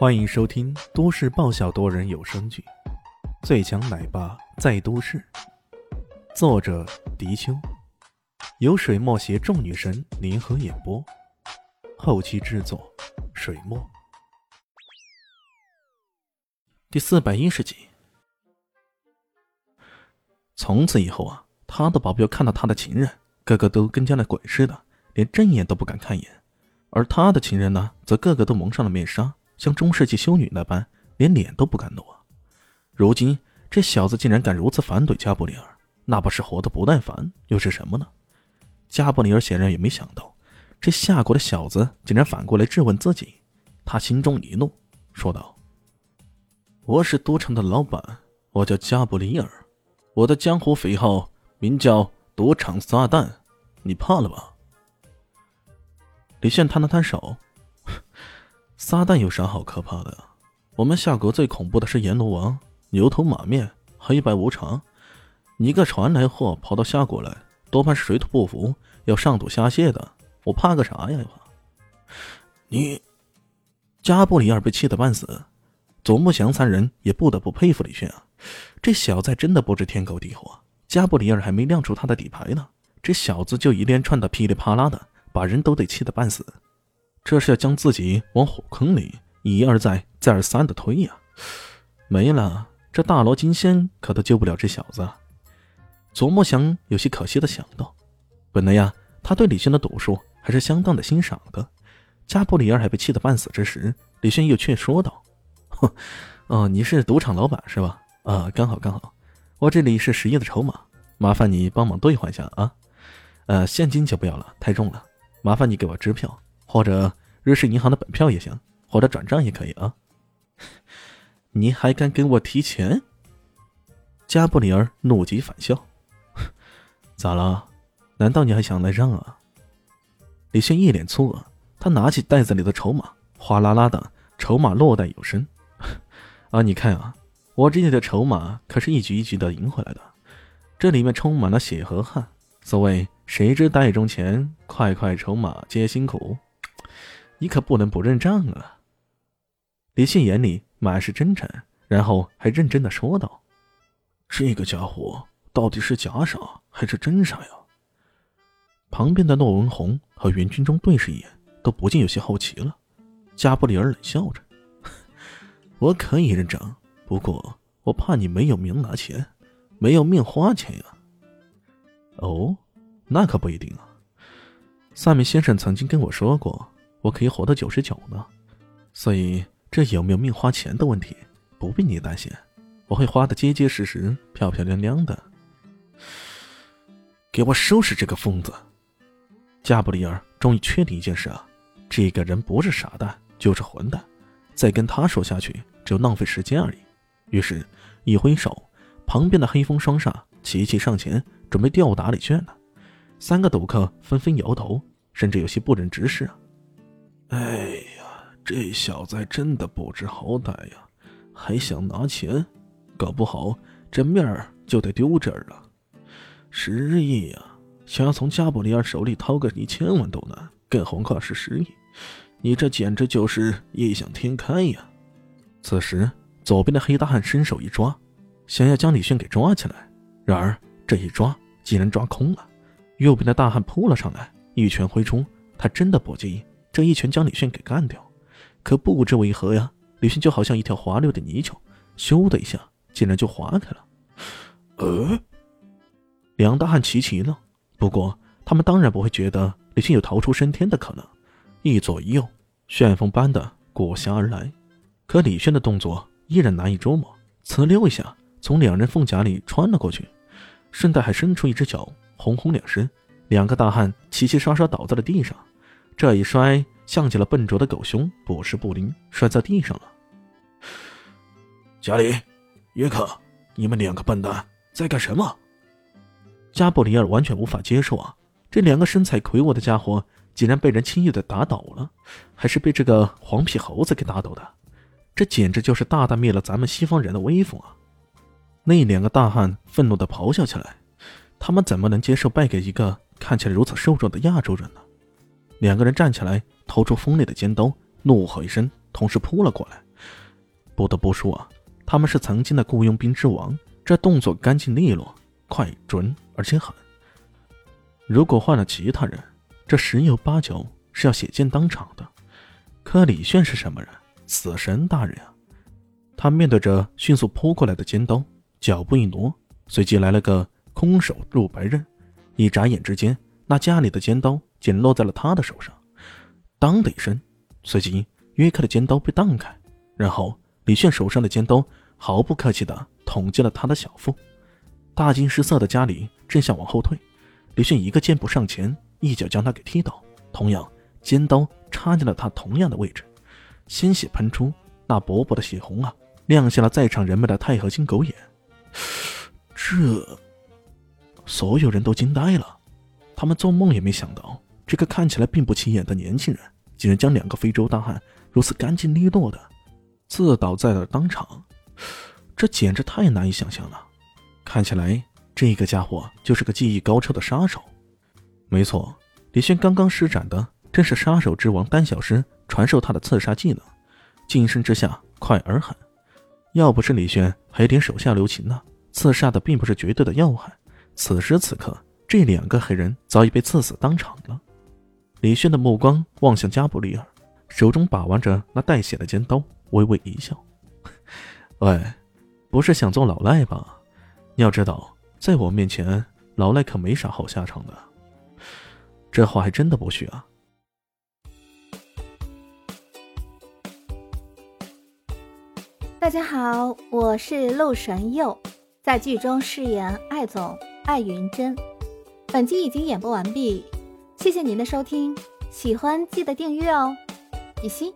欢迎收听都市爆笑多人有声剧《最强奶爸在都市》，作者：迪秋，由水墨携众女神联合演播，后期制作：水墨。第四百一十集。从此以后啊，他的保镖看到他的情人，个个都跟见了鬼似的，连正眼都不敢看一眼；而他的情人呢，则个个都蒙上了面纱。像中世纪修女那般，连脸都不敢挪。如今这小子竟然敢如此反怼加布里尔，那不是活得不耐烦，又是什么呢？加布里尔显然也没想到，这夏国的小子竟然反过来质问自己。他心中一怒，说道：“我是赌场的老板，我叫加布里尔，我的江湖匪号名叫赌场撒旦，你怕了吧？”李炫摊了摊手。撒旦有啥好可怕的？我们夏国最恐怖的是阎罗王、牛头马面、黑白无常。你一个传来货跑到夏国来，多半是水土不服，要上赌下泻的。我怕个啥呀？你，加布里尔被气得半死。左木祥三人也不得不佩服李迅啊，这小子真的不知天高地厚啊。加布里尔还没亮出他的底牌呢，这小子就一连串的噼里啪啦的，把人都得气得半死。这是要将自己往火坑里一而再、再而三的推呀！没了，这大罗金仙可都救不了这小子。左木祥有些可惜的想到。本来呀，他对李轩的赌术还是相当的欣赏的。加布里尔还被气得半死之时，李轩又却说道：“哼，哦，你是赌场老板是吧？啊，刚好刚好，我这里是十亿的筹码，麻烦你帮忙兑换一下啊。呃，现金就不要了，太重了，麻烦你给我支票。”或者瑞士银行的本票也行，或者转账也可以啊。你还敢跟我提钱？加布里尔怒极反笑。咋了？难道你还想赖账啊？李轩一脸错愕，他拿起袋子里的筹码，哗啦啦的筹码落袋有声。啊，你看啊，我这里的筹码可是一局一局的赢回来的，这里面充满了血和汗。所谓谁知袋中钱，块块筹码皆辛苦。你可不能不认账啊！李信眼里满是真诚，然后还认真的说道：“这个家伙到底是假傻还是真傻呀？”旁边的骆文宏和袁军中对视一眼，都不禁有些好奇了。加布里尔冷笑着：“我可以认账，不过我怕你没有命拿钱，没有命花钱呀。”哦，那可不一定啊。萨米先生曾经跟我说过。我可以活到九十九呢，所以这有没有命花钱的问题，不必你担心，我会花的结结实实、漂漂亮亮的。给我收拾这个疯子！加布里尔终于确定一件事啊，这个人不是傻蛋就是混蛋，再跟他说下去只有浪费时间而已。于是，一挥手，旁边的黑风双煞齐齐上前，准备吊打李炫呢。三个赌客纷纷摇头，甚至有些不忍直视啊。哎呀，这小子真的不知好歹呀，还想拿钱，搞不好这面儿就得丢这儿了。十亿呀，想要从加布里尔手里掏个一千万都难，更何况是十亿？你这简直就是异想天开呀！此时，左边的黑大汉伸手一抓，想要将李迅给抓起来，然而这一抓竟然抓空了。右边的大汉扑了上来，一拳挥出，他真的不介意一拳将李炫给干掉，可不知为何呀，李炫就好像一条滑溜的泥鳅，咻的一下，竟然就滑开了。呃，两大汉齐齐了。不过他们当然不会觉得李迅有逃出升天的可能，一左一右，旋风般的裹挟而来。可李炫的动作依然难以捉摸，呲溜一下从两人凤甲里穿了过去，顺带还伸出一只脚，轰轰两声，两个大汉齐齐刷刷倒在了地上。这一摔，像极了笨拙的狗熊，不失不灵，摔在地上了。加里，约克，你们两个笨蛋在干什么？加布里尔完全无法接受啊！这两个身材魁梧的家伙，竟然被人轻易的打倒了，还是被这个黄皮猴子给打倒的，这简直就是大大灭了咱们西方人的威风啊！那两个大汉愤怒的咆哮起来，他们怎么能接受败给一个看起来如此瘦弱的亚洲人呢？两个人站起来，掏出锋利的尖刀，怒吼一声，同时扑了过来，不得不说啊，他们是曾经的雇佣兵之王，这动作干净利落、快准而且狠。如果换了其他人，这十有八九是要血溅当场的。可李炫是什么人？死神大人啊！他面对着迅速扑过来的尖刀，脚步一挪，随即来了个空手入白刃。一眨眼之间，那家里的尖刀紧落在了他的手上。当的一声，随即约克的尖刀被荡开，然后李炫手上的尖刀毫不客气地捅进了他的小腹。大惊失色的家里正想往后退，李炫一个箭步上前，一脚将他给踢倒，同样尖刀插进了他同样的位置，鲜血喷出，那薄薄的血红啊，亮瞎了在场人们的钛合金狗眼。这，所有人都惊呆了，他们做梦也没想到。这个看起来并不起眼的年轻人，竟然将两个非洲大汉如此干净利落的刺倒在了当场，这简直太难以想象了。看起来这个家伙就是个技艺高超的杀手。没错，李轩刚刚施展的正是杀手之王丹小师传授他的刺杀技能，近身之下快而狠。要不是李轩还有点手下留情呢，刺杀的并不是绝对的要害。此时此刻，这两个黑人早已被刺死当场了。李轩的目光望向加布里尔，手中把玩着那带血的尖刀，微微一笑：“喂，不是想做老赖吧？你要知道，在我面前，老赖可没啥好下场的。”这话还真的不虚啊。大家好，我是陆神佑，在剧中饰演艾总艾云珍。本集已经演播完毕。谢谢您的收听，喜欢记得订阅哦，比心。